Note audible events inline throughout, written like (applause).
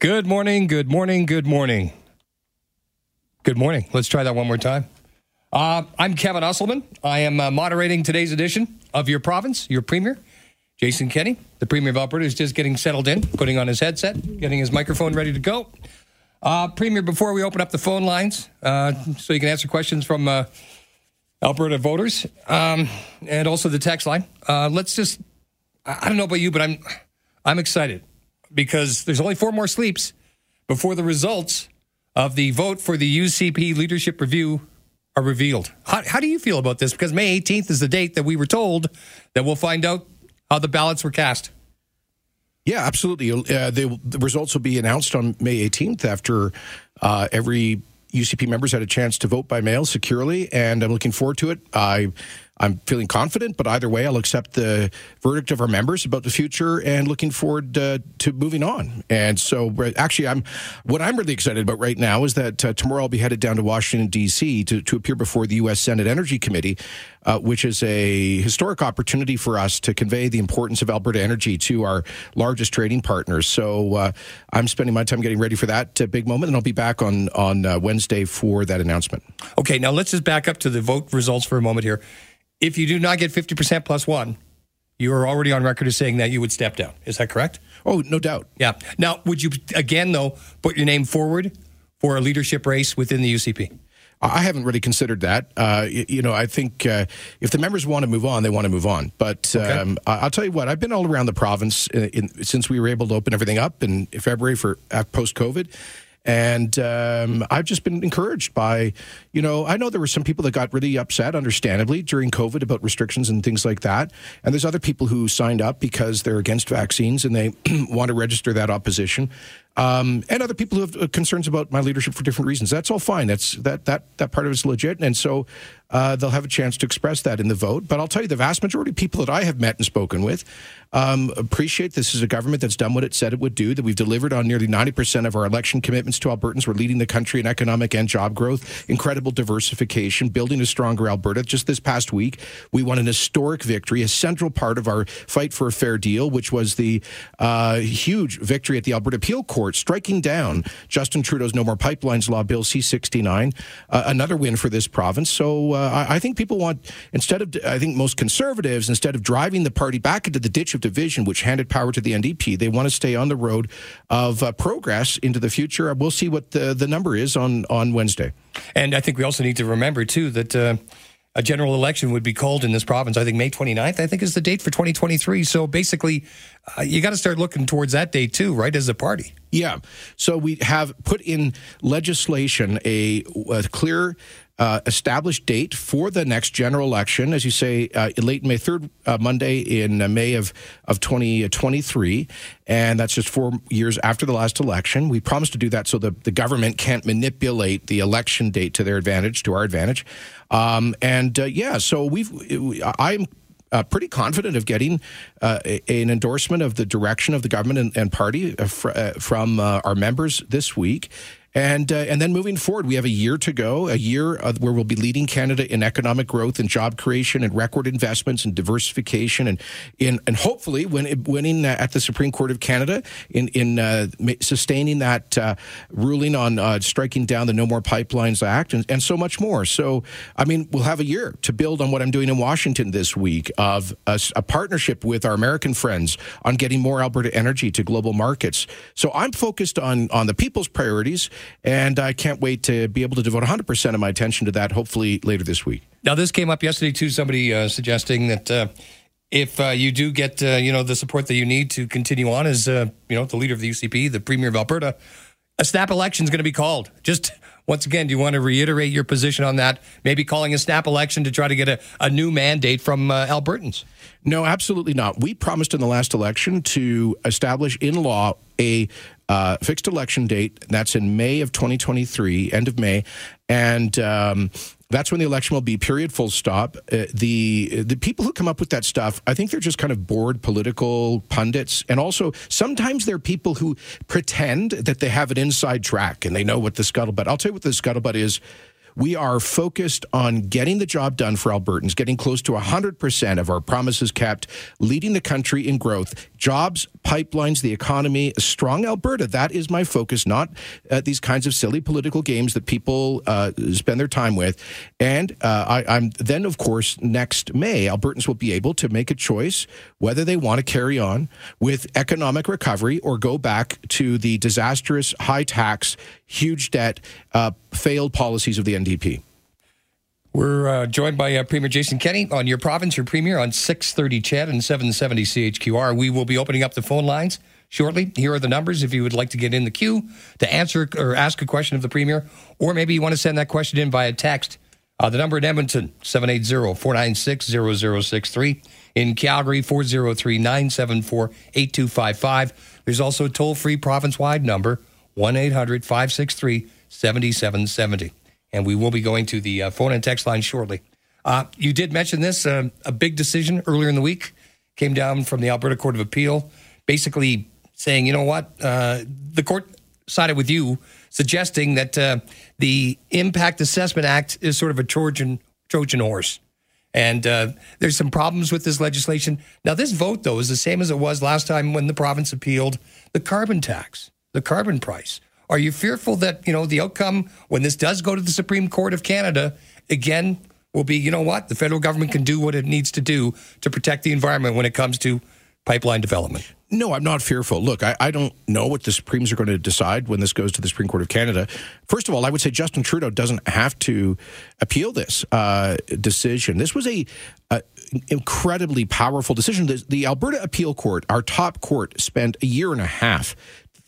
Good morning, good morning, good morning. Good morning. Let's try that one more time. Uh, I'm Kevin Usselman. I am uh, moderating today's edition of Your Province, Your Premier. Jason Kenney, the Premier of Alberta, is just getting settled in, putting on his headset, getting his microphone ready to go. Uh, Premier, before we open up the phone lines uh, so you can answer questions from uh, Alberta voters um, and also the text line, uh, let's just, I don't know about you, but I'm, I'm excited because there's only four more sleeps before the results of the vote for the UCP leadership review are revealed. How, how do you feel about this? Because May 18th is the date that we were told that we'll find out how the ballots were cast. Yeah, absolutely. Uh, the, the, results will be announced on May 18th after uh, every UCP members had a chance to vote by mail securely, and I'm looking forward to it. I I'm feeling confident, but either way, I'll accept the verdict of our members about the future and looking forward uh, to moving on. And so, actually, I'm what I'm really excited about right now is that uh, tomorrow I'll be headed down to Washington D.C. to, to appear before the U.S. Senate Energy Committee, uh, which is a historic opportunity for us to convey the importance of Alberta energy to our largest trading partners. So uh, I'm spending my time getting ready for that uh, big moment, and I'll be back on on uh, Wednesday for that announcement. Okay, now let's just back up to the vote results for a moment here if you do not get 50% plus one, you are already on record as saying that you would step down. Is that correct? Oh, no doubt. Yeah. Now, would you, again, though, put your name forward for a leadership race within the UCP? I haven't really considered that. Uh, you, you, know, I think uh, if the members want to move on, they want to move on. But okay. um, I'll tell you what, I've been all around the province in, in, since we were able to open everything up in February for uh, post COVID. And um, I've just been encouraged by, you know, I know there were some people that got really upset, understandably, during COVID about restrictions and things like that. And there's other people who signed up because they're against vaccines and they (clears throat) want to register that opposition. Um, and other people who have uh, concerns about my leadership for different reasons. That's all fine. That's that that that part of it is legit, and so uh, they'll have a chance to express that in the vote. But I'll tell you, the vast majority of people that I have met and spoken with um, appreciate this is a government that's done what it said it would do. That we've delivered on nearly ninety percent of our election commitments to Albertans. We're leading the country in economic and job growth, incredible diversification, building a stronger Alberta. Just this past week, we won an historic victory, a central part of our fight for a fair deal, which was the uh, huge victory at the Alberta Appeal Court Court striking down Justin Trudeau's No More Pipelines Law, Bill C 69. Uh, another win for this province. So uh, I, I, think people want, instead of, I think most conservatives, instead of driving the party back into the ditch of division, which handed power to the NDP, they want to stay on the road of uh, progress into the future. We'll see what the, the number is on, on Wednesday. And I think we also need to remember, too, that uh, a general election would be called in this province. I think May 29th, I think, is the date for 2023. So basically, uh, you got to start looking towards that date too, right, as a party. Yeah. So we have put in legislation a, a clear uh, established date for the next general election, as you say, uh, late May, third uh, Monday in uh, May of, of 2023. And that's just four years after the last election. We promised to do that so the, the government can't manipulate the election date to their advantage, to our advantage. Um, and uh, yeah, so we've, I'm uh, pretty confident of getting uh, an endorsement of the direction of the government and, and party uh, fr- uh, from our members this week. And uh, and then moving forward, we have a year to go, a year where we'll be leading Canada in economic growth and job creation and record investments and diversification and in and hopefully win, winning uh, at the Supreme Court of Canada in in uh, sustaining that uh, ruling on uh, striking down the No More Pipelines Act and, and so much more. So I mean, we'll have a year to build on what I'm doing in Washington this week of a, a partnership with our American friends on getting more Alberta energy to global markets. So I'm focused on on the people's priorities and I can't wait to be able to devote 100% of my attention to that, hopefully later this week. Now, this came up yesterday, too, somebody uh, suggesting that. Uh, if uh, you do get uh, you know the support that you need to continue on as uh, you know the leader of the UCP, the premier of Alberta, a snap election is going to be called. Just once again, do you want to reiterate your position on that? Maybe calling a snap election to try to get a, a new mandate from uh, Albertans? No, absolutely not. We promised in the last election to establish in law a uh, fixed election date. That's in May of 2023, end of May, and um, that's when the election will be. Period. Full stop. Uh, the the people who come up with that stuff, I think they're just kind of bored political pundits, and also sometimes they're people who pretend that they have an inside track and they know what the scuttlebutt. I'll tell you what the scuttlebutt is We are focused on getting the job done for Albertans, getting close to 100% of our promises kept, leading the country in growth, jobs, pipelines, the economy, a strong Alberta. That is my focus, not uh, these kinds of silly political games that people uh, spend their time with. And uh, I, am then, of course, next May, Albertans will be able to make a choice whether they want to carry on with economic recovery or go back to the disastrous high tax, huge debt, uh, failed policies of the NDP. We're uh, joined by uh, Premier Jason Kenney on your province, your premier on 630 CHED and 770 CHQR. We will be opening up the phone lines shortly. Here are the numbers if you would like to get in the queue to answer or ask a question of the premier, or maybe you want to send that question in via text. Uh, the number in Edmonton, 780-496-0063. In Calgary, 403-974-8255. There's also a toll-free province-wide number, 1-800-563-7770 and we will be going to the uh, phone and text line shortly. Uh, you did mention this uh, a big decision earlier in the week came down from the Alberta Court of Appeal, basically saying, you know what, uh, the court sided with you, suggesting that uh, the Impact Assessment Act is sort of a Trojan Trojan horse. And uh, there's some problems with this legislation. Now, this vote, though, is the same as it was last time when the province appealed the carbon tax, the carbon price. Are you fearful that, you know, the outcome when this does go to the Supreme Court of Canada, again, will be, you know what, the federal government can do what it needs to do to protect the environment when it comes to pipeline development? No, I'm not fearful. Look, I, I, don't know what the Supremes are going to decide when this goes to the Supreme Court of Canada. First of all, I would say Justin Trudeau doesn't have to appeal this uh, decision. This was a, a, incredibly powerful decision. The, the Alberta Appeal Court, our top court, spent a year and a half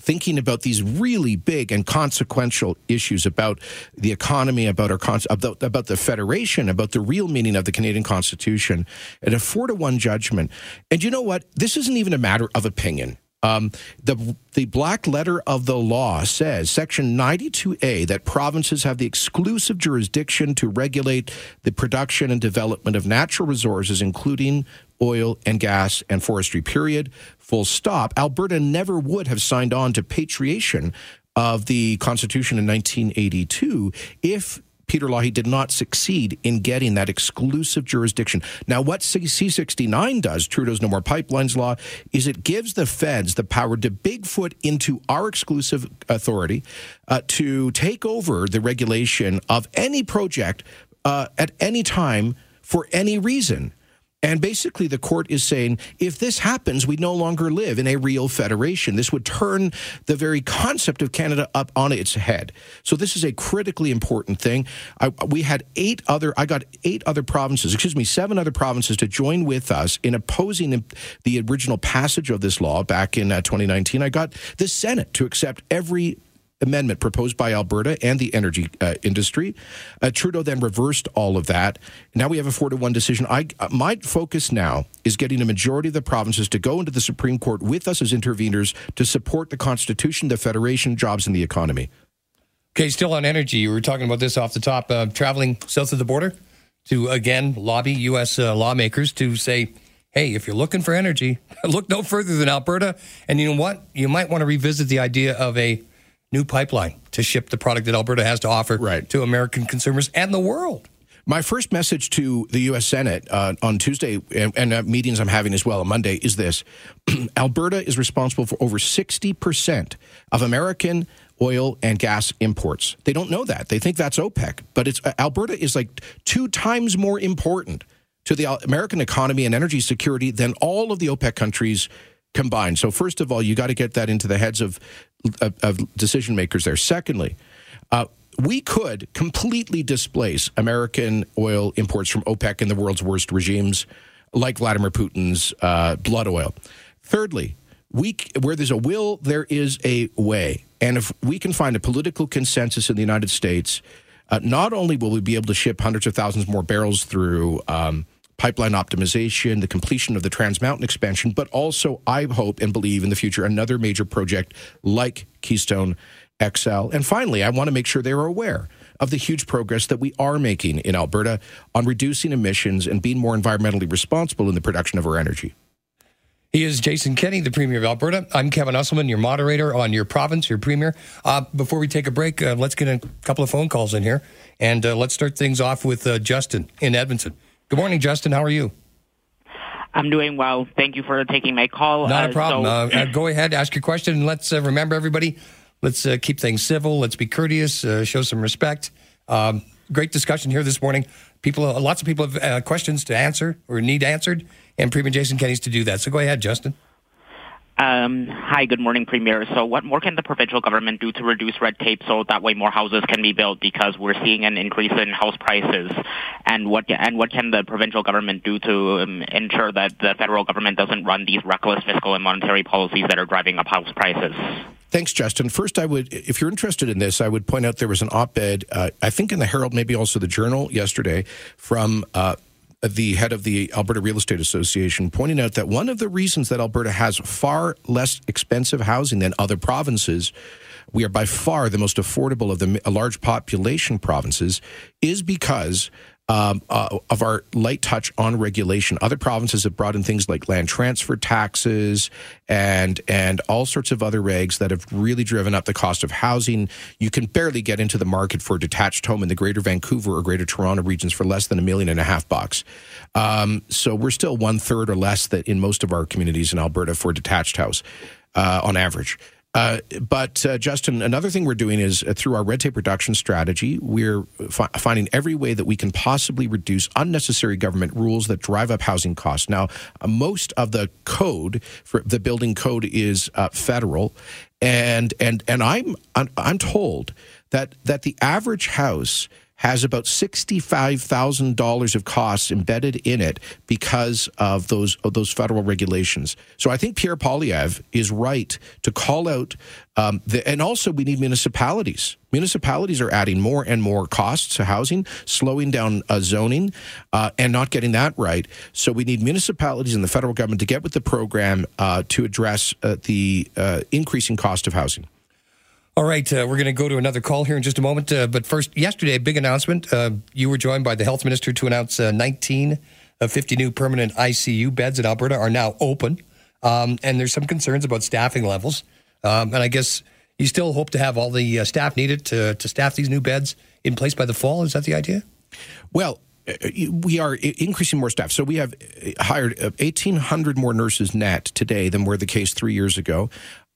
thinking about these really big and consequential issues about the economy, about our about, about the federation, about the real meaning of the Canadian Constitution, and a four to one judgment. And you know what? This isn't even a matter of opinion. Um, the the black letter of the law says, Section 92A, that provinces have the exclusive jurisdiction to regulate the production and development of natural resources, including oil and gas and forestry. Period. Full stop. Alberta never would have signed on to patriation of the Constitution in 1982 if Peter Lougheed did not succeed in getting that exclusive jurisdiction. Now, what C69 does, Trudeau's No More Pipelines law, is it gives the feds the power to bigfoot into our exclusive authority uh, to take over the regulation of any project uh, at any time for any reason. And basically, the court is saying if this happens, we no longer live in a real federation. This would turn the very concept of Canada up on its head. So, this is a critically important thing. I, we had eight other, I got eight other provinces, excuse me, seven other provinces to join with us in opposing the original passage of this law back in uh, 2019. I got the Senate to accept every amendment proposed by Alberta and the energy uh, industry. Uh, Trudeau then reversed all of that. Now we have a four to one decision. I, uh, my focus now is getting a majority of the provinces to go into the Supreme Court with us as interveners to support the Constitution, the Federation, jobs, and the economy. Okay, still on energy. You were talking about this off the top. Uh, traveling south of the border to again lobby U.S. Uh, lawmakers to say, hey, if you're looking for energy, (laughs) look no further than Alberta. And you know what? You might want to revisit the idea of a new pipeline to ship the product that Alberta has to offer right. to American consumers and the world. My first message to the U.S. Senate uh, on Tuesday and, and uh, meetings I'm having as well on Monday is this (clears throat) Alberta is responsible for over 60% of American oil and gas imports. They don't know that. They think that's OPEC, but it's uh, Alberta is like two times more important to the American economy and energy security than all of the OPEC countries combined. So first of all, you got to get that into the heads of of, of decision makers there. Secondly, uh, we could completely displace American oil imports from OPEC and the world's worst regimes, like Vladimir Putin's uh, blood oil. Thirdly, we where there's a will, there is a way, and if we can find a political consensus in the United States, uh, not only will we be able to ship hundreds of thousands more barrels through. Um, pipeline optimization, the completion of the Trans Mountain expansion, but also, I hope and believe in the future, another major project like Keystone XL. And finally, I want to make sure they're aware of the huge progress that we are making in Alberta on reducing emissions and being more environmentally responsible in the production of our energy. He is Jason Kenney, the Premier of Alberta. I'm Kevin Usselman, your moderator on your province, your Premier. Uh, before we take a break, uh, let's get a couple of phone calls in here. And uh, let's start things off with uh, Justin in Edmonton. Good morning, Justin. How are you? I'm doing well. Thank you for taking my call. Not a uh, problem. So- uh, uh, go ahead, ask your question, and let's remember, everybody, let's keep things civil. Let's be courteous, show some respect. Um, great discussion here this morning. People, lots of people have questions to answer or need answered and Premier Jason Kenney's to do that. So go ahead, Justin. Um, hi, good morning, Premier. So what more can the provincial government do to reduce red tape so that way more houses can be built because we're seeing an increase in house prices? And what and what can the provincial government do to um, ensure that the federal government doesn't run these reckless fiscal and monetary policies that are driving up house prices? Thanks, Justin. First, I would, if you're interested in this, I would point out there was an op-ed, uh, I think in the Herald, maybe also the Journal yesterday, from uh, the head of the Alberta Real Estate Association, pointing out that one of the reasons that Alberta has far less expensive housing than other provinces, we are by far the most affordable of the large population provinces, is because um, uh, of our light touch on regulation. Other provinces have brought in things like land transfer taxes and and all sorts of other regs that have really driven up the cost of housing. You can barely get into the market for a detached home in the Greater Vancouver or Greater Toronto regions for less than a million and a half bucks. Um, so we're still one third or less that in most of our communities in Alberta for a detached house uh, on average. Uh, but uh, Justin, another thing we're doing is uh, through our red tape reduction strategy, we're fi- finding every way that we can possibly reduce unnecessary government rules that drive up housing costs. Now, uh, most of the code for the building code is uh, federal, and and and I'm I'm told that that the average house has about $65,000 of costs embedded in it because of those of those federal regulations. So I think Pierre Poilievre is right to call out, um, the, and also we need municipalities. Municipalities are adding more and more costs to housing, slowing down uh, zoning, uh, and not getting that right. So we need municipalities and the federal government to get with the program uh, to address uh, the uh, increasing cost of housing. All right, uh, we're going to go to another call here in just a moment. Uh, but first, yesterday, big announcement. Uh, you were joined by the health minister to announce uh, 19 of 50 new permanent ICU beds in Alberta are now open. Um, and there's some concerns about staffing levels. Um, and I guess you still hope to have all the uh, staff needed to, to staff these new beds in place by the fall. Is that the idea? Well, uh, we are increasing more staff. So we have hired 1,800 more nurses net today than were the case three years ago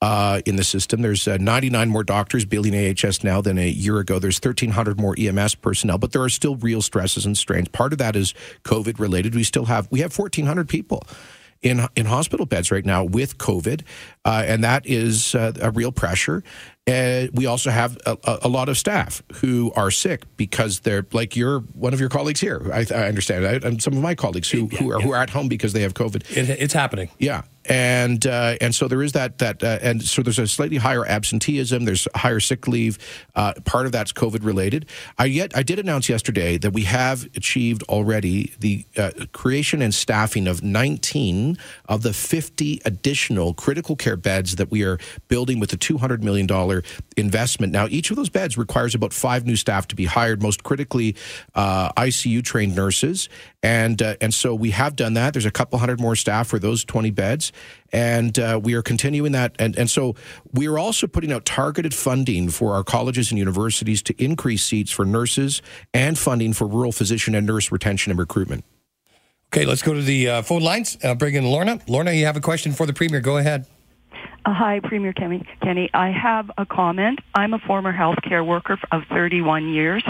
uh, in the system. There's uh, 99 more doctors building AHS now than a year ago. There's 1,300 more EMS personnel, but there are still real stresses and strains. Part of that is COVID related. We still have we have 1,400 people in in hospital beds right now with COVID, uh, and that is uh, a real pressure. Uh, we also have a, a, lot of staff who are sick because they're like you're one of your colleagues here. I, I understand, I, and some of my colleagues who, who are who are at home because they have COVID. It, it's happening. Yeah, and uh, and so there is that that uh, and so there's a slightly higher absenteeism. There's higher sick leave. Uh, part of that's COVID related. I yet I did announce yesterday that we have achieved already the uh, creation and staffing of 19 of the 50 additional critical care beds that we are building with the 200 million dollar investment. Now each of those beds requires about five new staff to be hired. Most critically, uh, ICU trained nurses, and uh, and so we have done that. There's a couple hundred more staff for those 20 beds and uh, we are continuing that. And, and so we are also putting out targeted funding for our colleges and universities to increase seats for nurses and funding for rural physician and nurse retention and recruitment. Okay, let's go to the uh, phone lines. Uh, bring in Lorna. Lorna, you have a question for the Premier. Go ahead. Uh, hi, Premier Kenney. Kenney, I have a comment. I'm a former healthcare worker of 31 years,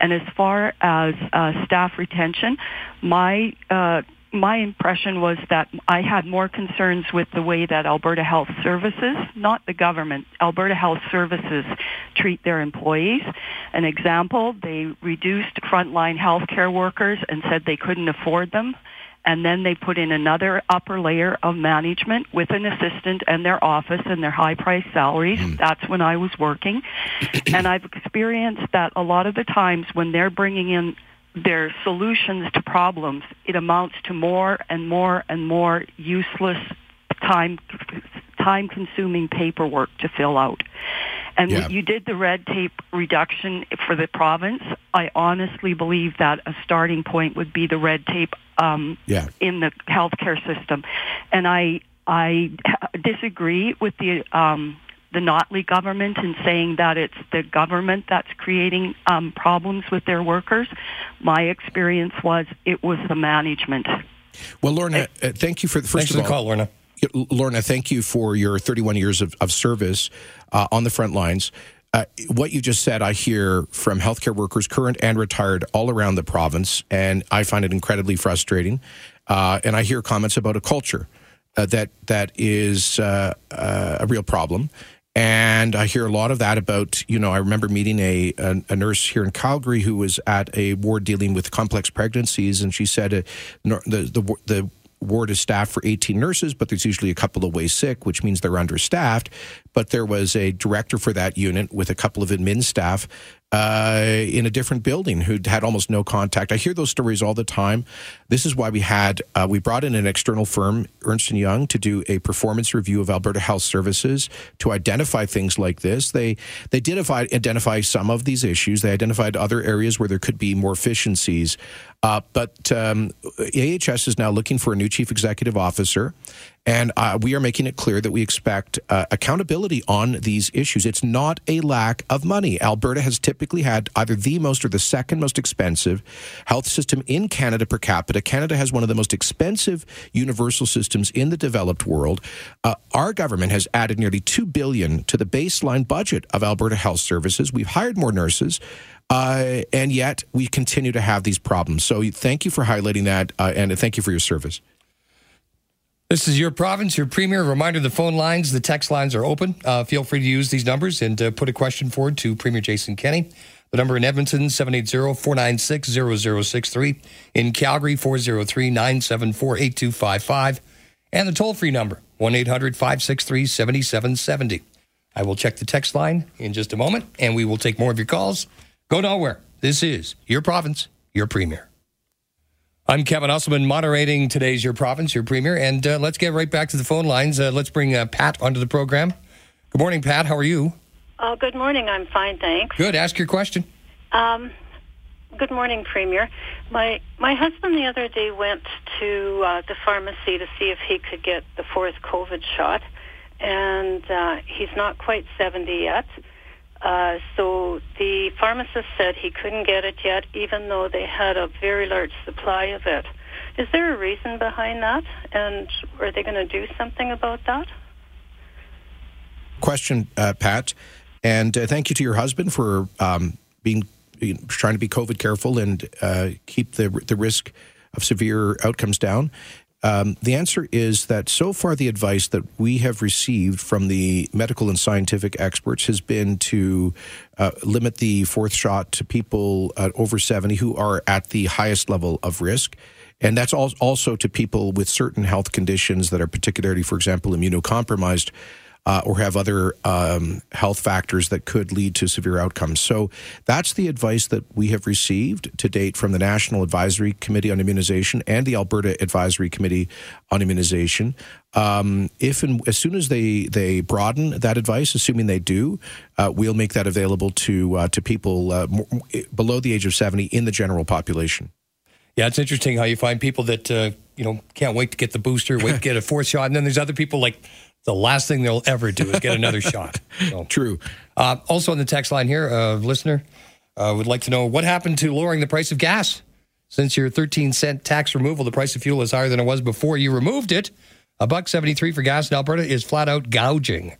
and as far as uh, staff retention, my uh, my impression was that I had more concerns with the way that Alberta Health Services, not the government, Alberta Health Services treat their employees. An example, they reduced frontline healthcare workers and said they couldn't afford them. And then they put in another upper layer of management with an assistant and their office and their high price salaries. Mm. That's when I was working. (clears throat) and I've experienced that a lot of the times when they're bringing in their solutions to problems, it amounts to more and more and more useless time time consuming paperwork to fill out. And yeah. you did the red tape reduction for the province. I honestly believe that a starting point would be the red tape um, yeah. in the healthcare system. And I I disagree with the um, the Notley government and saying that it's the government that's creating um, problems with their workers. My experience was it was the management. Well, Lorna, uh, thank you for the first of all. For the call, Lorna. Lorna, thank you for your 31 years of, of service uh, on the front lines. Uh, what you just said, I hear from healthcare workers, current and retired, all around the province, and I find it incredibly frustrating. Uh, and I hear comments about a culture uh, that that is uh, uh, a real problem. And I hear a lot of that about, you know, I remember meeting a, a, a, nurse here in Calgary who was at a ward dealing with complex pregnancies, and she said uh, the, the, the ward is staffed for 18 nurses, but there's usually a couple away sick, which means they're understaffed. But there was a director for that unit with a couple of admin staff uh, in a different building who'd had almost no contact. I hear those stories all the time. This is why we had uh, we brought in an external firm, Ernst and Young, to do a performance review of Alberta Health Services to identify things like this. They they did identify some of these issues. They identified other areas where there could be more efficiencies. Uh, but um, AHS is now looking for a new chief executive officer. And uh, we are making it clear that we expect uh, accountability on these issues. It's not a lack of money. Alberta has typically had either the most or the second most expensive health system in Canada per capita. Canada has one of the most expensive universal systems in the developed world. Uh, our government has added nearly two billion to the baseline budget of Alberta Health Services. We've hired more nurses. Uh, and yet we continue to have these problems. So thank you for highlighting that, uh, and thank you for your service. This is your province, your premier. Reminder the phone lines, the text lines are open. Uh, feel free to use these numbers and uh, put a question forward to Premier Jason Kenney. The number in Edmonton, 780 496 0063. In Calgary, 403 974 8255. And the toll free number, 1 800 563 7770. I will check the text line in just a moment, and we will take more of your calls. Go nowhere. This is your province, your premier. I'm Kevin Usselman, moderating today's Your Province, Your Premier. And uh, let's get right back to the phone lines. Uh, let's bring uh, Pat onto the program. Good morning, Pat. How are you? Uh, good morning. I'm fine, thanks. Good. Ask your question. Um, good morning, Premier. My my husband the other day went to uh, the pharmacy to see if he could get the fourth COVID shot, and uh, he's not quite 70 yet. Uh, so the pharmacist said he couldn't get it yet, even though they had a very large supply of it. Is there a reason behind that? And are they going to do something about that? Question, uh, Pat. And uh, thank you to your husband for um, being trying to be COVID careful and uh, keep the the risk of severe outcomes down. Um, the answer is that so far, the advice that we have received from the medical and scientific experts has been to uh, limit the fourth shot to people uh, over 70 who are at the highest level of risk. And that's also to people with certain health conditions that are particularly, for example, immunocompromised uh, or have other um, health factors that could lead to severe outcomes. So that's the advice that we have received to date from the National Advisory Committee on Immunization and the Alberta Advisory Committee on Immunization. Um, if and as soon as they they broaden that advice, assuming they do, uh, we'll make that available to uh, to people uh, more, below the age of seventy in the general population. Yeah, it's interesting how you find people that uh, you know can't wait to get the booster, wait to get a fourth shot, and then there's other people like the last thing they'll ever do is get another (laughs) shot. So, True. Uh, also on the text line here, a uh, listener uh, would like to know what happened to lowering the price of gas. Since your 13 cent tax removal, the price of fuel is higher than it was before you removed it. A buck 73 for gas in Alberta is flat out gouging.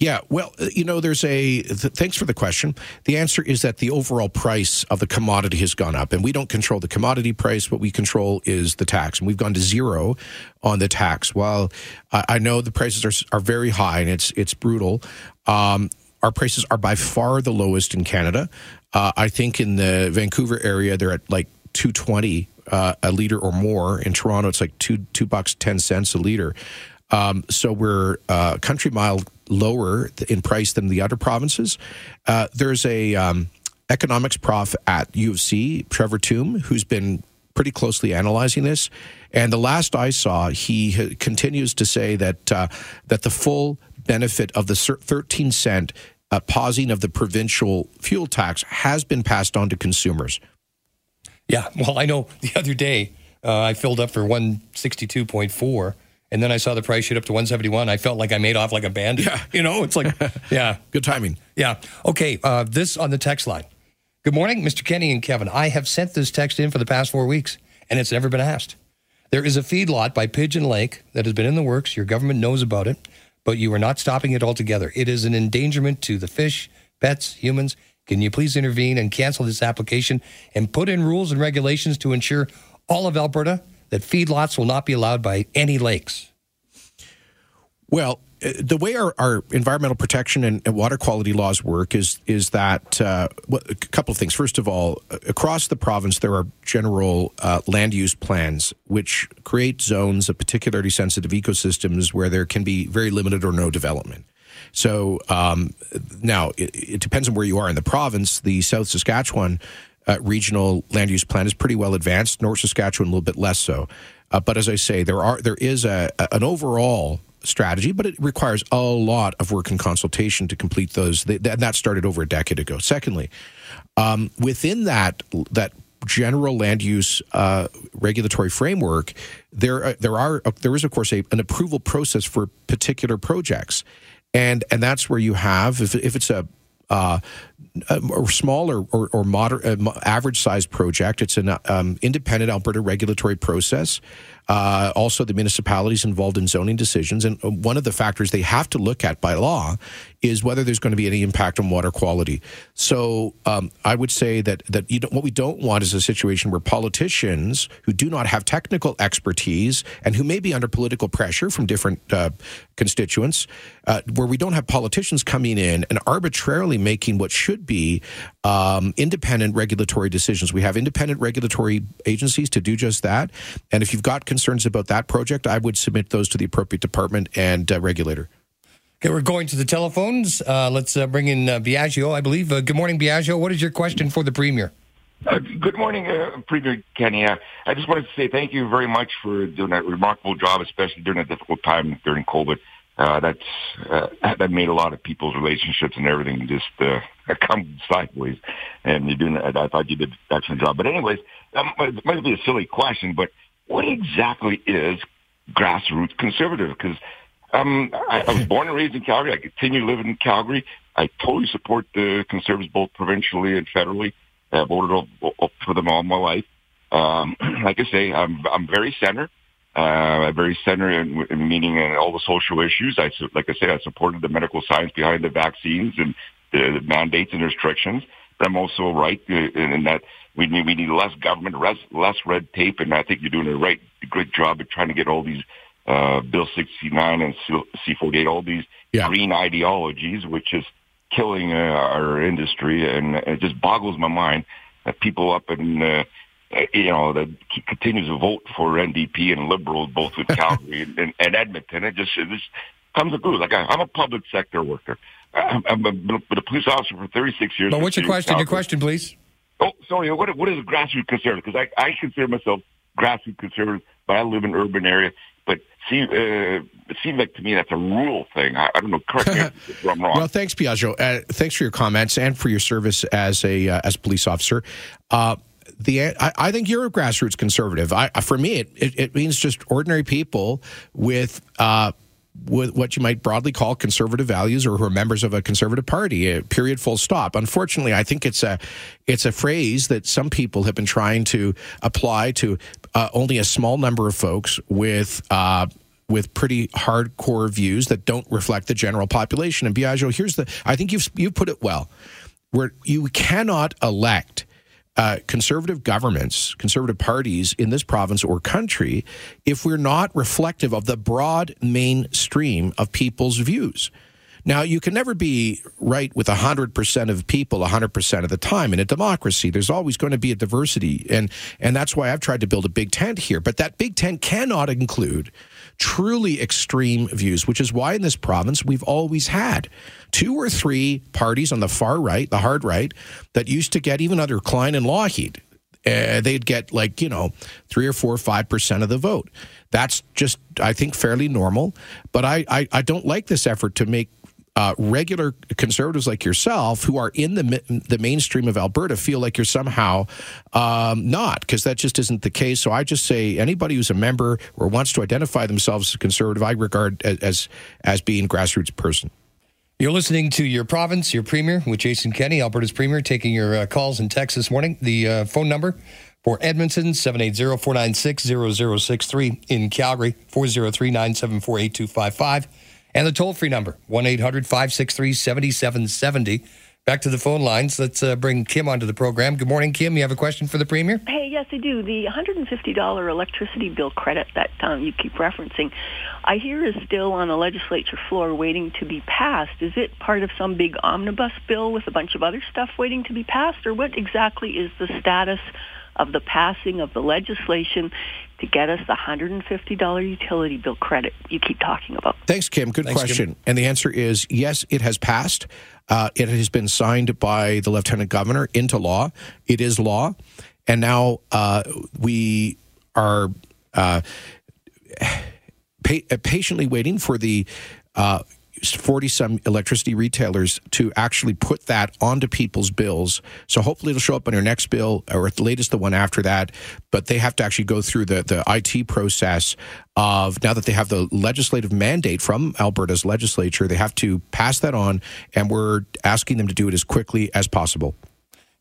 Yeah, well, uh, you know, there's a th- thanks for the question. The answer is that the overall price of the commodity has gone up, and we don't control the commodity price. What we control is the tax, and we've gone to zero on the tax. While I, I know the prices are are very high and it's it's brutal, um, our prices are by far the lowest in Canada. Uh, I think in the Vancouver area they're at like two twenty uh, a liter or more. In Toronto, it's like two two bucks ten cents a liter. Um, so we're uh, country mile lower in price than the other provinces. Uh, there's a um, economics prof at U of C, Trevor Tombe, who's been pretty closely analyzing this. And the last I saw, he continues to say that uh, that the full benefit of the 13 cent uh, pausing of the provincial fuel tax has been passed on to consumers. Yeah, well, I know the other day uh, I filled up for 162.4 and then I saw the price shoot up to 171. I felt like I made off like a bandit. Yeah. (laughs) You know, it's like, (laughs) yeah. Good timing. Yeah. Okay. Uh, this on the text line. Good morning, Mr. Kenney and Kevin. I have sent this text in for the past four weeks, and it's never been asked. There is a feedlot by Pigeon Lake that has been in the works. Your government knows about it, but you are not stopping it altogether. It is an endangerment to the fish, pets, humans. Can you please intervene and cancel this application and put in rules and regulations to ensure all of Alberta that feedlots will not be allowed by any lakes? Well, uh, the way our, our environmental protection and, and, water quality laws work is is that uh, a couple of things. First of all, across the province, there are general uh, land use plans which create zones of particularly sensitive ecosystems where there can be very limited or no development. So um, now it, it, depends on where you are in the province. The South Saskatchewan uh, regional land use plan is pretty well advanced. North Saskatchewan a little bit less so. Uh, but as I say, there are there is a, an overall strategy, but it requires a lot of work and consultation to complete those. And that started over a decade ago. Secondly, um, within that that general land use uh, regulatory framework, there uh, there are uh, there is of course a, an approval process for particular projects, and and that's where you have if if it's a uh, a small or, or, or moderate, uh, average sized project. It's an um, independent Alberta regulatory process. Uh, also, the municipalities involved in zoning decisions. And one of the factors they have to look at by law is whether there's going to be any impact on water quality. So um, I would say that, that what we don't want is a situation where politicians who do not have technical expertise and who may be under political pressure from different uh, constituents, uh, where we don't have politicians coming in and arbitrarily making what should be um, independent regulatory decisions. We have independent regulatory agencies to do just that. And if you've got concerns about that project, I would submit those to the appropriate department and uh, regulator. Okay, we're going to the telephones. Uh, let's uh, bring in uh, Biagio, I believe. Uh, good morning, Biagio. What is your question for the Premier? Uh, good morning, uh, Premier Kenney. I just wanted to say thank you very much for doing a remarkable job, especially during a difficult time during COVID. that's (laughs) that made a lot of people's relationships and everything just (laughs) come sideways. And you're doing. I thought you did an excellent job. But anyways, that might, might be a silly question, but what exactly is grassroots conservative? Because um, I, I was born and raised in Calgary. I continue living in Calgary. I totally support the Conservatives both provincially and federally. I voted for them all my life. Um, (clears throat) like I say, I'm I'm very center. Uh, very center in, in meaning in all the social issues. I like I say, I supported the medical science behind the vaccines and the, the mandates and restrictions. But I'm also right in, in that we need we need less government, less, less red tape, and I think you're doing a right great job of trying to get all these uh, Bill 69 and C48, all these yeah. green ideologies, which is killing uh, our industry, and it just boggles my mind that people up in uh, you know that continues to vote for NDP and Liberals, both with (laughs) Calgary and, and, Edmonton. It just it just comes prove. Like I, I'm a public sector worker. I'm, I'm a, a police officer for 36 years. But what's your question? Calgary. Your question, please. Oh, sorry. What what is a grassroots conservative? Because I I consider myself grassroots conservative, but I live in an urban area. But see, uh, it seems like to me that's a rural thing. I, I don't know. Correct me (laughs) if I'm wrong. Well, thanks, Biagio. Uh, thanks for your comments and for your service as a uh, as a police officer. Uh, the I, I, think you're a grassroots conservative. I, for me, it, it, it means just ordinary people with uh, with what you might broadly call conservative values or who are members of a conservative party. A period. Full stop. Unfortunately, I think it's a it's a phrase that some people have been trying to apply to uh, only a small number of folks with. Uh, with pretty hardcore views that don't reflect the general population. And Biagio, here's the I think you've you've put it well. Where you cannot elect uh, conservative governments, conservative parties in this province or country if we're not reflective of the broad mainstream of people's views. Now, you can never be right with 100% of people 100% of the time. In a democracy, there's always going to be a diversity. And, and that's why I've tried to build a big tent here. But that big tent cannot include truly extreme views, which is why in this province we've always had two or three parties on the far right, the hard right, that used to get even under Klein and Lougheed. Uh, they'd get like you know three or four or five percent of the vote. That's just I think fairly normal. But I, I I don't like this effort to make uh, regular conservatives like yourself who are in the the mainstream of Alberta feel like you're somehow um, not, because that just isn't the case. So I just say anybody who's a member or wants to identify themselves as conservative, I regard as as, as being grassroots person. You're listening to your province, your premier, with Jason Kenney, Alberta's premier, taking your uh, calls and texts this morning. The uh, phone number for Edmonton, 780-496-0063. In Calgary, 403-974-8255. And the toll-free number, 1-800-563-7770. Back to the phone lines. Let's uh, bring Kim onto the program. Good morning, Kim. You have a question for the Premier? Hey, yes, I do. The $150 electricity bill credit that um, you keep referencing, I hear is still on the legislature floor waiting to be passed. Is it part of some big omnibus bill with a bunch of other stuff waiting to be passed, or what exactly is the status of the passing of the legislation to get us the $150 utility bill credit you keep talking about? Thanks, Kim. Good Thanks, question. Kim. And the answer is yes, it has passed. Uh, it has been signed by the lieutenant governor into law. It is law. And now uh, we are uh, pa- patiently waiting for the uh, 40 some electricity retailers to actually put that onto people's bills. So hopefully it'll show up on your next bill or at the latest the one after that. But they have to actually go through the, the IT process of now that they have the legislative mandate from Alberta's legislature, they have to pass that on. And we're asking them to do it as quickly as possible.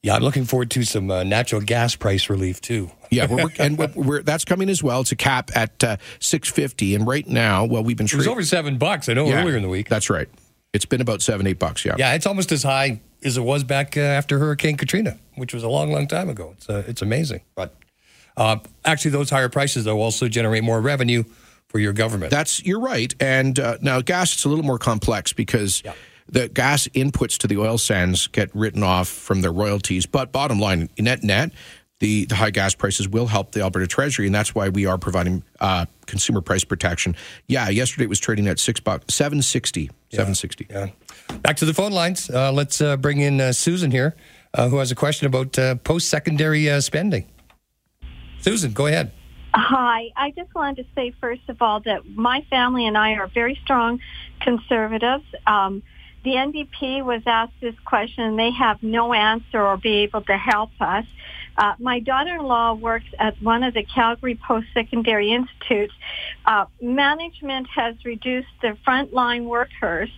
Yeah, I'm looking forward to some uh, natural gas price relief too. Yeah, we're, and we're, (laughs) we're, that's coming as well. It's a cap at uh, 650, and right now, well, we've been. It was over seven bucks. I know Yeah, earlier in the week. That's right. It's been about seven, eight bucks. Yeah. Yeah, it's almost as high as it was back uh, after Hurricane Katrina, which was a long, long time ago. It's uh, it's amazing. But uh, actually, those higher prices though also generate more revenue for your government. That's you're right. And uh, now gas, it's a little more complex because. Yeah. The gas inputs to the oil sands get written off from their royalties, but bottom line, net net, the, the high gas prices will help the Alberta Treasury, and that's why we are providing uh, consumer price protection. Yeah, yesterday it was trading at six bucks, seven sixty, seven sixty. yeah. Back to the phone lines. Uh, let's uh, bring in uh, Susan here, uh, who has a question about uh, post-secondary uh, spending. Susan, go ahead. Hi. I just wanted to say, first of all, that my family and I are very strong conservatives. Um, the NDP was asked this question, and they have no answer or be able to help us. Uh, my daughter-in-law works at one of the Calgary Post-Secondary Institutes. Uh, management has reduced the frontline workers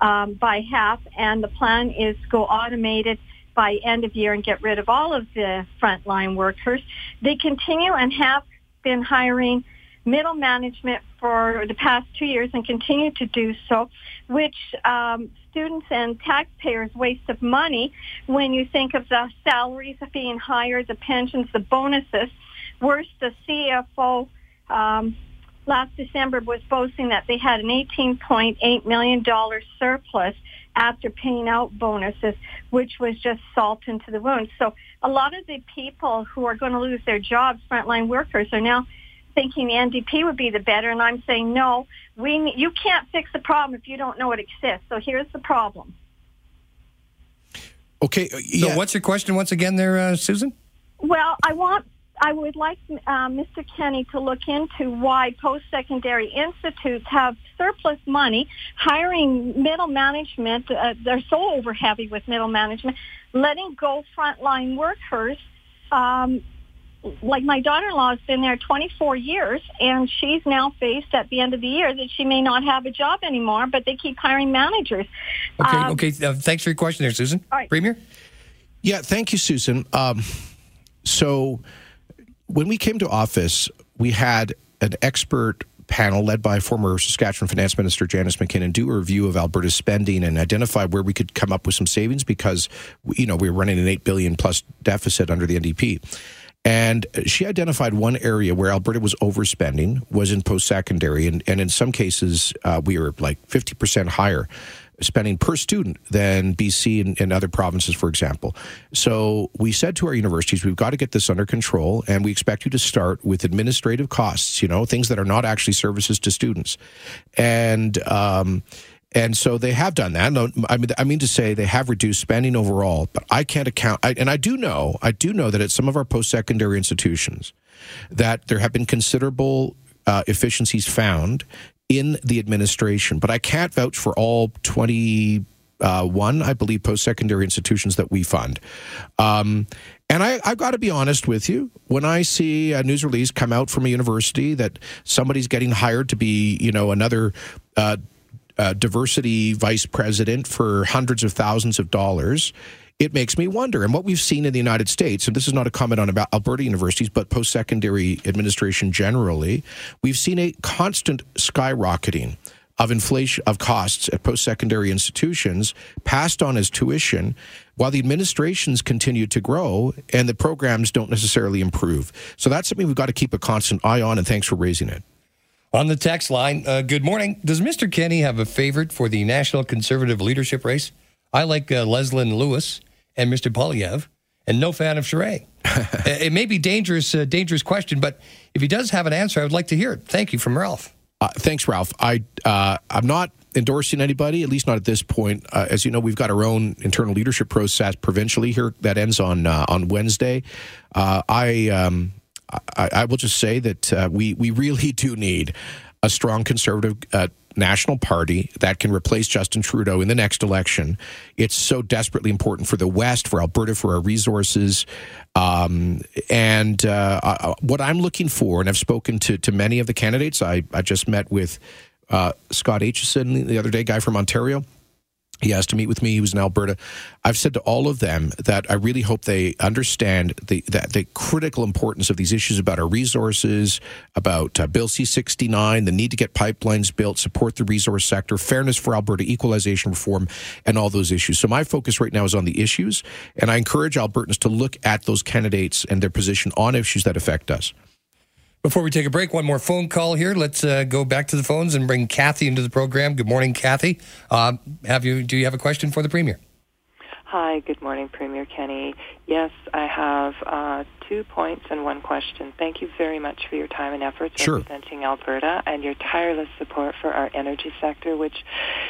um, by half, and the plan is to go automated by end of year and get rid of all of the frontline workers. They continue and have been hiring middle management for the past two years and continue to do so, which um, students and taxpayers waste of money when you think of the salaries being higher, the pensions, the bonuses. Worse, the CFO um, last December was boasting that they had an $18.8 million surplus after paying out bonuses, which was just salt into the wound. So a lot of the people who are going to lose their jobs, frontline workers, are now thinking the NDP would be the better, and I'm saying no. We you can't fix the problem if you don't know it exists. So here's the problem. Okay. uh, So, yeah. what's your question once again, there, uh, Susan? Well, I want I would like uh, Mr. Kenney to look into why post-secondary institutes have surplus money, hiring middle management. Uh, they're so over heavy with middle management, letting go frontline workers. Um, like my daughter-in-law has been there 24 years, and she's now faced at the end of the year that she may not have a job anymore. But they keep hiring managers. Okay, Um, okay. Uh, thanks for your question there, Susan. All right. Premier? Yeah, thank you, Susan. Um, so, when we came to office, we had an expert panel led by former Saskatchewan Finance Minister Janice MacKinnon do a review of Alberta's spending and identify where we could come up with some savings because, you know, we were running an eight billion plus deficit under the NDP. And she identified one area where Alberta was overspending was in post-secondary, and, and in some cases uh, we were like fifty percent higher spending per student than BC and, and other provinces, for example. So we said to our universities, we've got to get this under control, and we expect you to start with administrative costs, you know, things that are not actually services to students. And, um, and so they have done that. I mean, I mean to say they have reduced spending overall, but I can't account. I, and I do know, I do know that at some of our post-secondary institutions, that there have been considerable uh, efficiencies found in the administration, but I can't vouch for all 21, I believe, post secondary institutions that we fund. Um, and I, have got to be honest with you. When I see a news release come out from a university that somebody's getting hired to be, you know, another uh, uh, diversity vice president for hundreds of thousands of dollars, it makes me wonder. And what we've seen in the United States, and this is not a comment on about Alberta universities, but post secondary administration generally, we've seen a constant skyrocketing of inflation of costs at post secondary institutions passed on as tuition while the administrations continue to grow and the programs don't necessarily improve. So that's something we've got to keep a constant eye on, and thanks for raising it. On the text line, uh, good morning. Does Mr. Kenney have a favorite for the National Conservative leadership race? I like uh, Leslyn Lewis and Mr. Poilievre, and no fan of Charest. (laughs) it may be dangerous, uh, dangerous question, but if he does have an answer, I would like to hear it. Thank you from Ralph. Uh, thanks, Ralph. I uh, I'm not endorsing anybody, at least not at this point. Uh, as you know, we've got our own internal leadership process provincially here that ends on uh, on Wednesday. Uh, I, um, I, I will just say that uh, we we really do need a strong conservative national party that can replace Justin Trudeau in the next election. It's so desperately important for the West, for Alberta, for our resources. Um, and uh, uh, what I'm looking for, and I've spoken to, to many of the candidates, I, I just met with uh, Scott Aitchison the other day, guy from Ontario. He asked to meet with me. He was in Alberta. I've said to all of them that I really hope they understand the that the critical importance of these issues about our resources, about uh, Bill C sixty nine, the need to get pipelines built, support the resource sector, fairness for Alberta, equalization reform, and all those issues. So my focus right now is on the issues, and I encourage Albertans to look at those candidates and their position on issues that affect us. Before we take a break, one more phone call here. Let's uh, go back to the phones and bring Kathy into the program. Good morning, Kathy. Uh, have you? Do you have a question for the premier? Hi. Good morning, Premier Kenney. Yes, I have uh, two points and one question. Thank you very much for your time and efforts sure. representing Alberta and your tireless support for our energy sector, which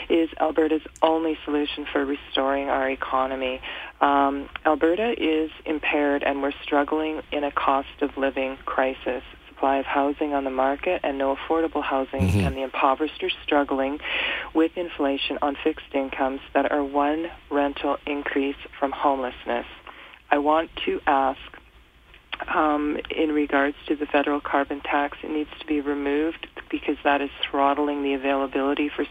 is Alberta's only solution for restoring our economy. Um, Alberta is impaired, and we're struggling in a cost of living crisis supply of housing on the market and no affordable housing, mm-hmm. and the impoverished are struggling with inflation on fixed incomes that are one rental increase from homelessness. I want to ask um, in regards to the federal carbon tax, it needs to be removed because that is throttling the availability for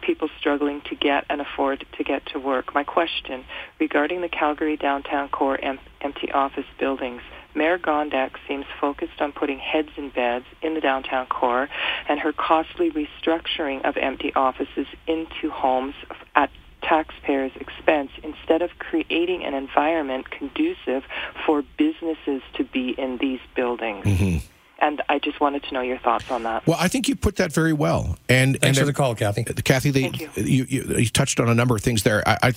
people struggling to get and afford to get to work. My question regarding the Calgary downtown core em- empty office buildings. Mayor Gondek seems focused on putting heads in beds in the downtown core and her costly restructuring of empty offices into homes at taxpayers' expense instead of creating an environment conducive for businesses to be in these buildings. Mm-hmm. And I just wanted to know your thoughts on that. Well, I think you put that very well. And thanks and for the call, Kathy. Kathy, they, you. You, you, you. touched on a number of things there. I, I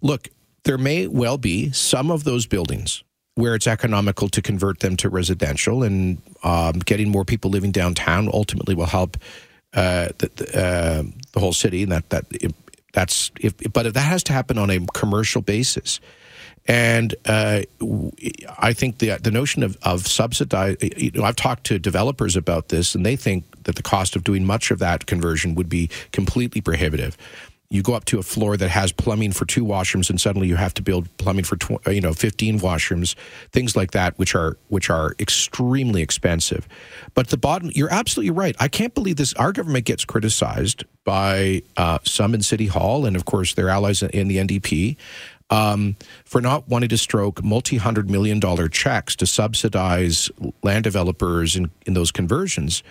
look. There may well be some of those buildings where it's economical to convert them to residential, and um, getting more people living downtown ultimately will help uh, the, uh, the, whole city. And that that that's if, but that has to happen on a commercial basis. And uh, I think the the notion of of subsidize. You know, I've talked to developers about this, and they think that the cost of doing much of that conversion would be completely prohibitive you go up to a floor that has plumbing for two washrooms and suddenly you have to build plumbing for tw- you know 15 washrooms things like that which are which are extremely expensive. But the bottom you're absolutely right. I can't believe this our government gets criticized by uh, some in city hall and of course their allies in the ndp um, for not wanting to stroke multi-hundred million dollar checks to subsidize land developers in, in those conversions.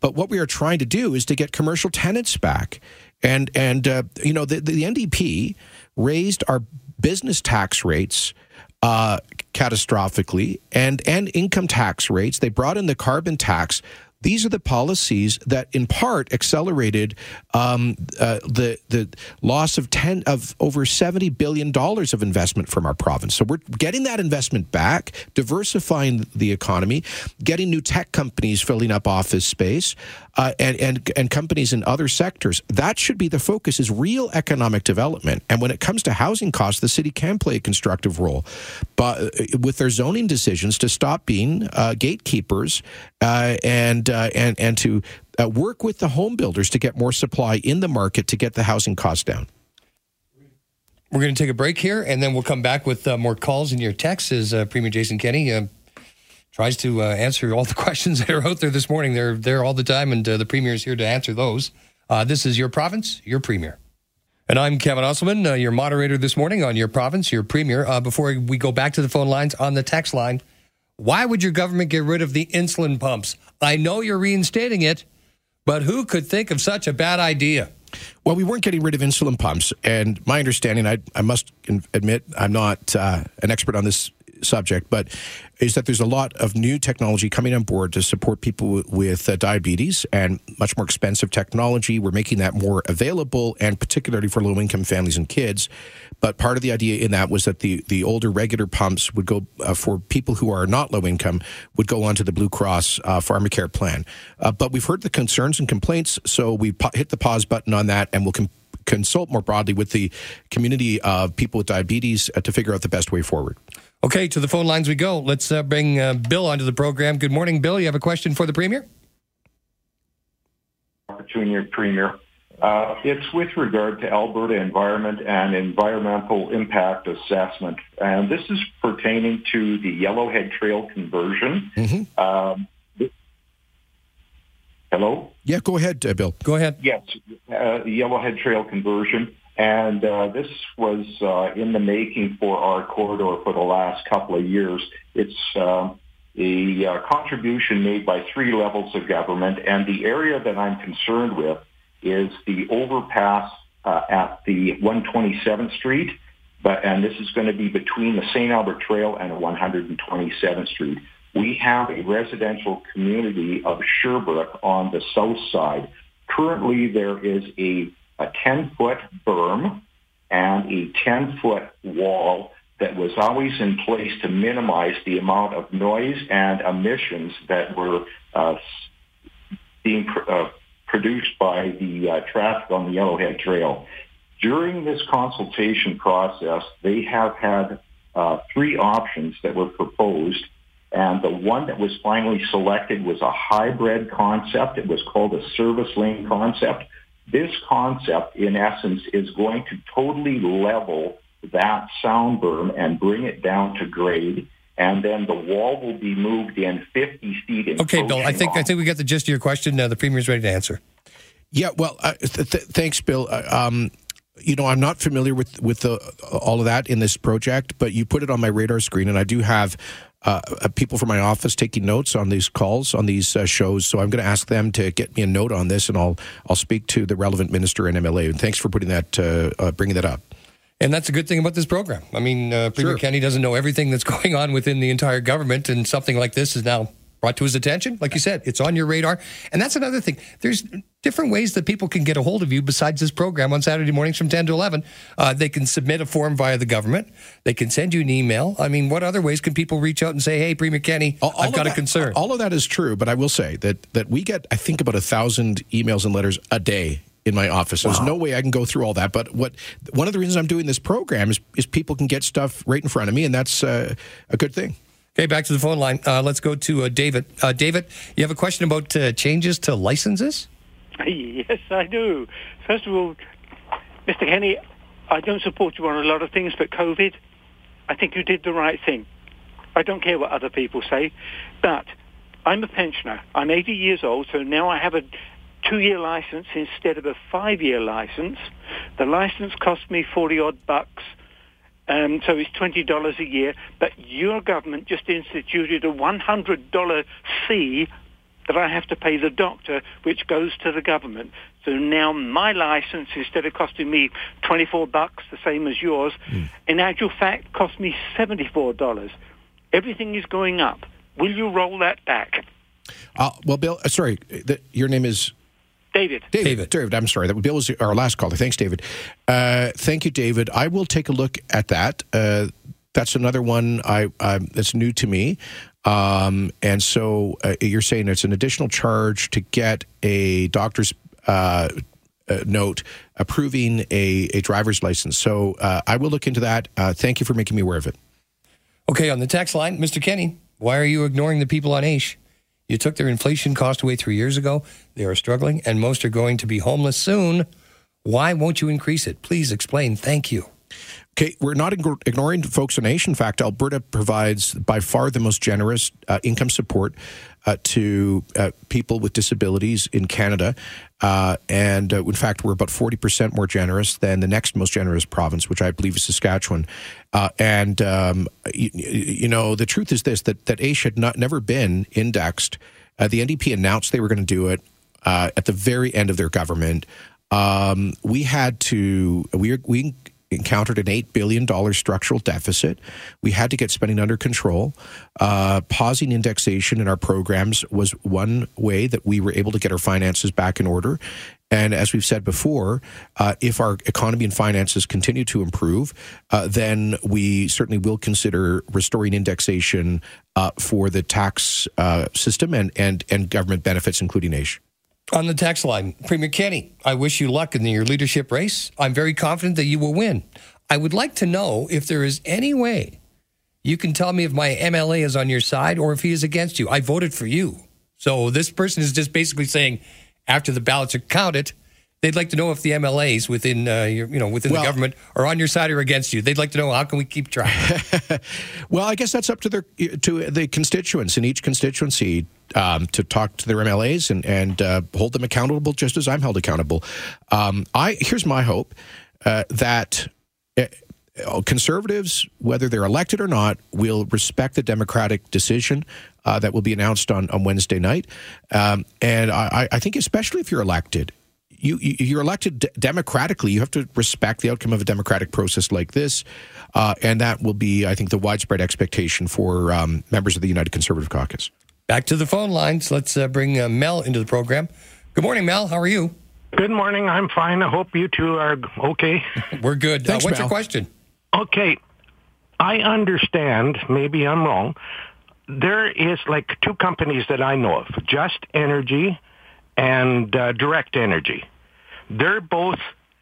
But what we are trying to do is to get commercial tenants back and and uh, you know the, the NDP raised our business tax rates uh, catastrophically and and income tax rates. They brought in the carbon tax. These are the policies that, in part, accelerated um, uh, the the loss of ten of over seventy billion dollars of investment from our province. So we're getting that investment back, diversifying the economy, getting new tech companies filling up office space, uh, and and and companies in other sectors. That should be the focus: is real economic development. And when it comes to housing costs, the city can play a constructive role, but uh, with their zoning decisions to stop being uh, gatekeepers uh, and uh, and and to uh, work with the home builders to get more supply in the market to get the housing costs down. We're going to take a break here, and then we'll come back with uh, more calls and your texts as uh, Premier Jason Kenney uh, tries to uh, answer all the (laughs) questions that are out there this morning. They're there all the time, and uh, the Premier is here to answer those. Uh, this is Your Province, Your Premier. And I'm Kevin Osselman, your moderator this morning on Your Province, Your Premier. before we go back to the phone lines, on the text line, why would your government get rid of the insulin pumps? I know you're reinstating it, but who could think of such a bad idea? Well, we weren't getting rid of insulin pumps, and my understanding, I, I must admit, I'm not uh, an expert on this subject, but is that there's a lot of new technology coming on board to support people with uh, diabetes and much more expensive technology. We're making that more available, and particularly for low income families and kids. But part of the idea in that was that the, the older regular pumps would go uh, for people who are not low income would go onto the Blue Cross uh, Pharmacare plan. Uh, but we've heard the concerns and complaints, so we po- hit the pause button on that, and we'll. Com- consult more broadly with the community of people with diabetes uh, to figure out the best way forward. Okay, to the phone lines we go. Let's uh, bring uh, Bill onto the program. Good morning, Bill. You have a question for the Premier? Junior Premier. Uh, it's with regard to Alberta environment and environmental impact assessment. And this is pertaining to the Yellowhead Trail conversion. Mm-hmm. Um, hello? Yeah, go ahead, uh, Bill. Go ahead. Yes, uh, the Yellowhead Trail conversion. And uh, this was uh, in the making for our corridor for the last couple of years. It's uh, a uh, contribution made by three levels of government, and the area that I'm concerned with is the overpass uh, at the 127th Street, but and this is going to be between the St. Albert Trail and 127th Street. We have a residential community of Sherbrooke on the south side. Currently, there is a a 10-foot berm and a 10-foot wall that was always in place to minimize the amount of noise and emissions that were uh, being pr- uh, produced by the uh, traffic on the Yellowhead Trail. During this consultation process, they have had uh, three options that were proposed, and the one that was finally selected was a hybrid concept. It was called a service lane concept, this concept, in essence, is going to totally level that sound berm and bring it down to grade. And then the wall will be moved in 50 feet. In okay, Bill. I think I think we got the gist of your question. Uh, the premier's ready to answer. Yeah. Well, uh, th- th- thanks, Bill. Uh, um, you know, I'm not familiar with with the, all of that in this project, but you put it on my radar screen, and I do have uh, uh, people from my office taking notes on these calls on these uh, shows. So I'm going to ask them to get me a note on this, and I'll I'll speak to the relevant minister and MLA. And thanks for putting that uh, uh, bringing that up. And that's a good thing about this program. I mean, uh, Premier sure. Kenney doesn't know everything that's (laughs) going on within the entire government, and something like this is now brought to his attention. Like you said, it's on your radar. And that's another thing. There's different ways that people can get a hold of you besides this program on Saturday mornings from 10 to 11. Uh, they can submit a form via the government. They can send you an email. I mean, what other ways can people reach out and say, hey, Premier Kenney, all, all I've got that, a concern? All of that is true, but I will say that, that we get, I think, about a thousand emails and letters a day in my office. Wow. There's no way I can go through all that. But what one of the reasons I'm doing this program is, is people can get stuff right in front of me, and that's uh, a good thing. Okay, back to the phone line. Uh, let's go to uh, David. Uh, David, you have a question about uh, changes to licenses? Yes, I do. First of all, Mr. Kenney, I don't support you on a lot of things, but COVID, I think you did the right thing. I don't care what other people say, but I'm a pensioner. I'm 80 years old, so now I have a two-year license instead of a five-year license. The license cost me 40 odd bucks um, so it's $20 a year. But your government just instituted a $100 fee that I have to pay the doctor, which goes to the government. So now my license, instead of costing me 24 bucks, the same as yours, mm. in actual fact cost me $74. Everything is going up. Will you roll that back? Uh, well, Bill, uh, sorry, the, your name is David. David. David. David. I'm sorry. That Bill was our last caller. Thanks, David. Uh, thank you, David. I will take a look at that. Uh, that's another one I, I, that's new to me. Um, and so uh, you're saying it's an additional charge to get a doctor's uh, uh, note approving a, a, driver's license. So uh, I will look into that. thank you for making me aware of it. Okay, on the text line, Mr. Kenney, why are you ignoring the people on AISH? You took their inflation cost away three years ago. They are struggling, and most are going to be homeless soon. Why won't you increase it? Please explain. Thank you. Okay, we're not ignoring folks in nation. In fact, Alberta provides by far the most generous uh, income support uh, to uh, people with disabilities in Canada. Uh, and uh, in fact, we're about 40% more generous than the next most generous province, which I believe is Saskatchewan. Uh, and, um, you, you, know, the truth is this that, that AISH had not, never been indexed. the NDP announced they were going to do it at the very end of their government. Um, we had to, we, we encountered an $8 billion structural deficit. We had to get spending under control. Uh, pausing indexation in our programs was one way that we were able to get our finances back in order. And as we've said before, uh, if our economy and finances continue to improve, uh, then we certainly will consider restoring indexation uh, for the tax uh, system and, and, and government benefits, including AISH. On the text line, Premier Kenney, I wish you luck in your leadership race. I'm very confident that you will win. I would like to know if there is any way you can tell me if my MLA is on your side or if he is against you. I voted for you. So this person is just basically saying after the ballots are counted, they'd like to know if the MLAs within uh, your, you know within well, the government are on your side or against you. They'd like to know how can we keep track. (laughs) well, I guess that's up to their to the constituents in each constituency um, to talk to their MLAs and and uh, hold them accountable, just as I'm held accountable. Um, I here's my hope uh, that. Uh, conservatives, whether they're elected or not, will respect the democratic decision uh, that will be announced on, on Wednesday night. Um, and I, I think, especially if you're elected, you, you're elected d- democratically. You have to respect the outcome of a democratic process like this, uh, and that will be, I think, the widespread expectation for um, members of the United Conservative Caucus. Back to the phone lines. Let's uh, bring uh, Mel into the program. Good morning, Mel. How are you? Good morning. I'm fine. I hope you two are okay. (laughs) We're good. Uh, Thanks, what's Mel. your question? Okay. I understand. Maybe I'm wrong. There is like two companies that I know of: Just Energy and uh, Direct Energy. They're both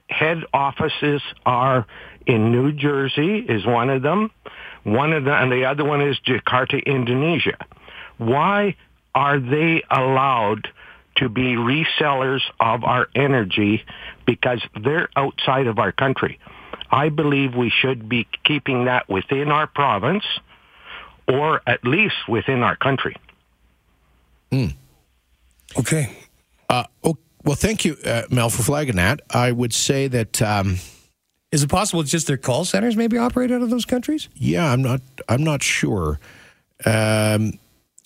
head offices are in New Jersey is one of them. One of them, and the other one is Jakarta, Indonesia. Why are they allowed to be resellers of our energy because they're outside of our country? I believe we should be keeping that within our province or at least within our country. Mm. Okay. Uh, okay. Well, thank you, uh, Mel, for flagging that. I would say that. Um, is it possible it's just their call centers maybe operate out of those countries? Yeah, I'm not. I'm not sure. Um,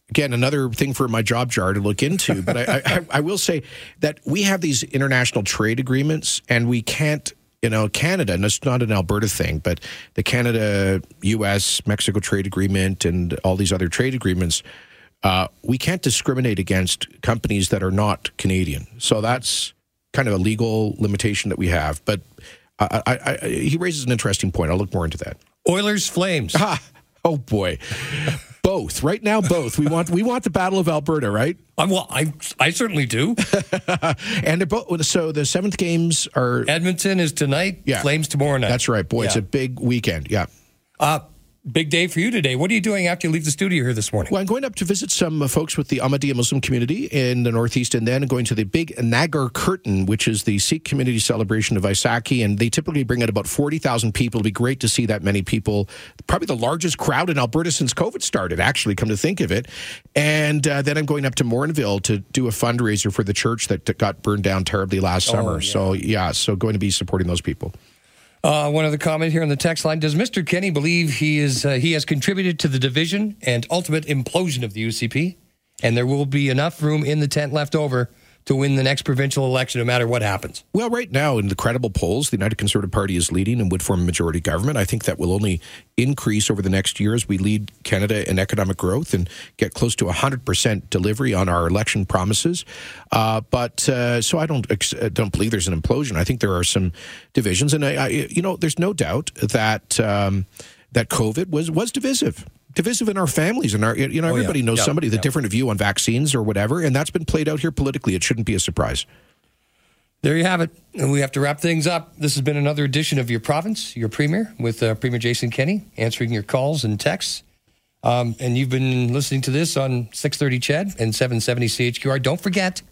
again, another thing for my job jar to look into. (laughs) But I, I, I, will say that we have these international trade agreements, and we can't. You know, Canada, and it's not an Alberta thing, but the Canada, U.S., Mexico trade agreement, and all these other trade agreements uh, we can't discriminate against companies that are not Canadian. So that's kind of a legal limitation that we have. But I, I, I, he raises an interesting point. I'll look more into that. Oilers, Flames. Ah, (laughs) oh boy, both. Right now, both. We want we want the Battle of Alberta, right? Um, well, I I certainly do. (laughs) and they're both. So the seventh games are Edmonton is tonight. Yeah, Flames tomorrow night. That's right, boy. Yeah. It's a big weekend. Yeah. Uh, Big day for you today. What are you doing after you leave the studio here this morning? Well, I'm going up to visit some uh, folks with the Ahmadiyya Muslim community in the Northeast, and then going to the big Nagar Kirtan, which is the Sikh community celebration of Vaisakhi. And they typically bring out about 40,000 people. It'll be great to see that many people. Probably the largest crowd in Alberta since COVID started, actually, come to think of it. And uh, then I'm going up to Morinville to do a fundraiser for the church that got burned down terribly last oh, summer. Yeah. So, yeah, so going to be supporting those people. Uh, one other comment here on the text line: Does Mr. Kenney believe he is uh, he has contributed to the division and ultimate implosion of the UCP, and there will be enough room in the tent left over to win the next provincial election, no matter what happens? Well, right now, in the credible polls, the United Conservative Party is leading and would form a majority government. I think that will only increase over the next year as we lead Canada in economic growth and get close to 100% delivery on our election promises. Uh, but uh, so I don't uh, don't believe there's an implosion. I think there are some divisions, and I, I you know, there's no doubt that um, that COVID was was divisive divisive in our families and our you know everybody oh, yeah. knows yeah. somebody with yeah. a different view on vaccines or whatever and that's been played out here politically it shouldn't be a surprise there you have it and we have to wrap things up this has been another edition of your province your premier with uh, premier jason kenney answering your calls and texts Um, and you've been listening to this on 630 CHED and 770 CHQR. Don't forget,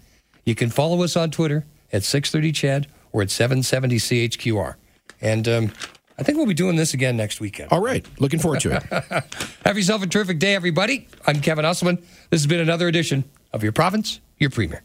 you can follow us on Twitter at 630 CHED or at 770 CHQR. And um, I think we'll be doing this again next weekend. All right. Looking forward to it. (laughs) Have yourself a terrific day, everybody. I'm Kevin Usselman. This has been another edition of Your Province, Your Premier.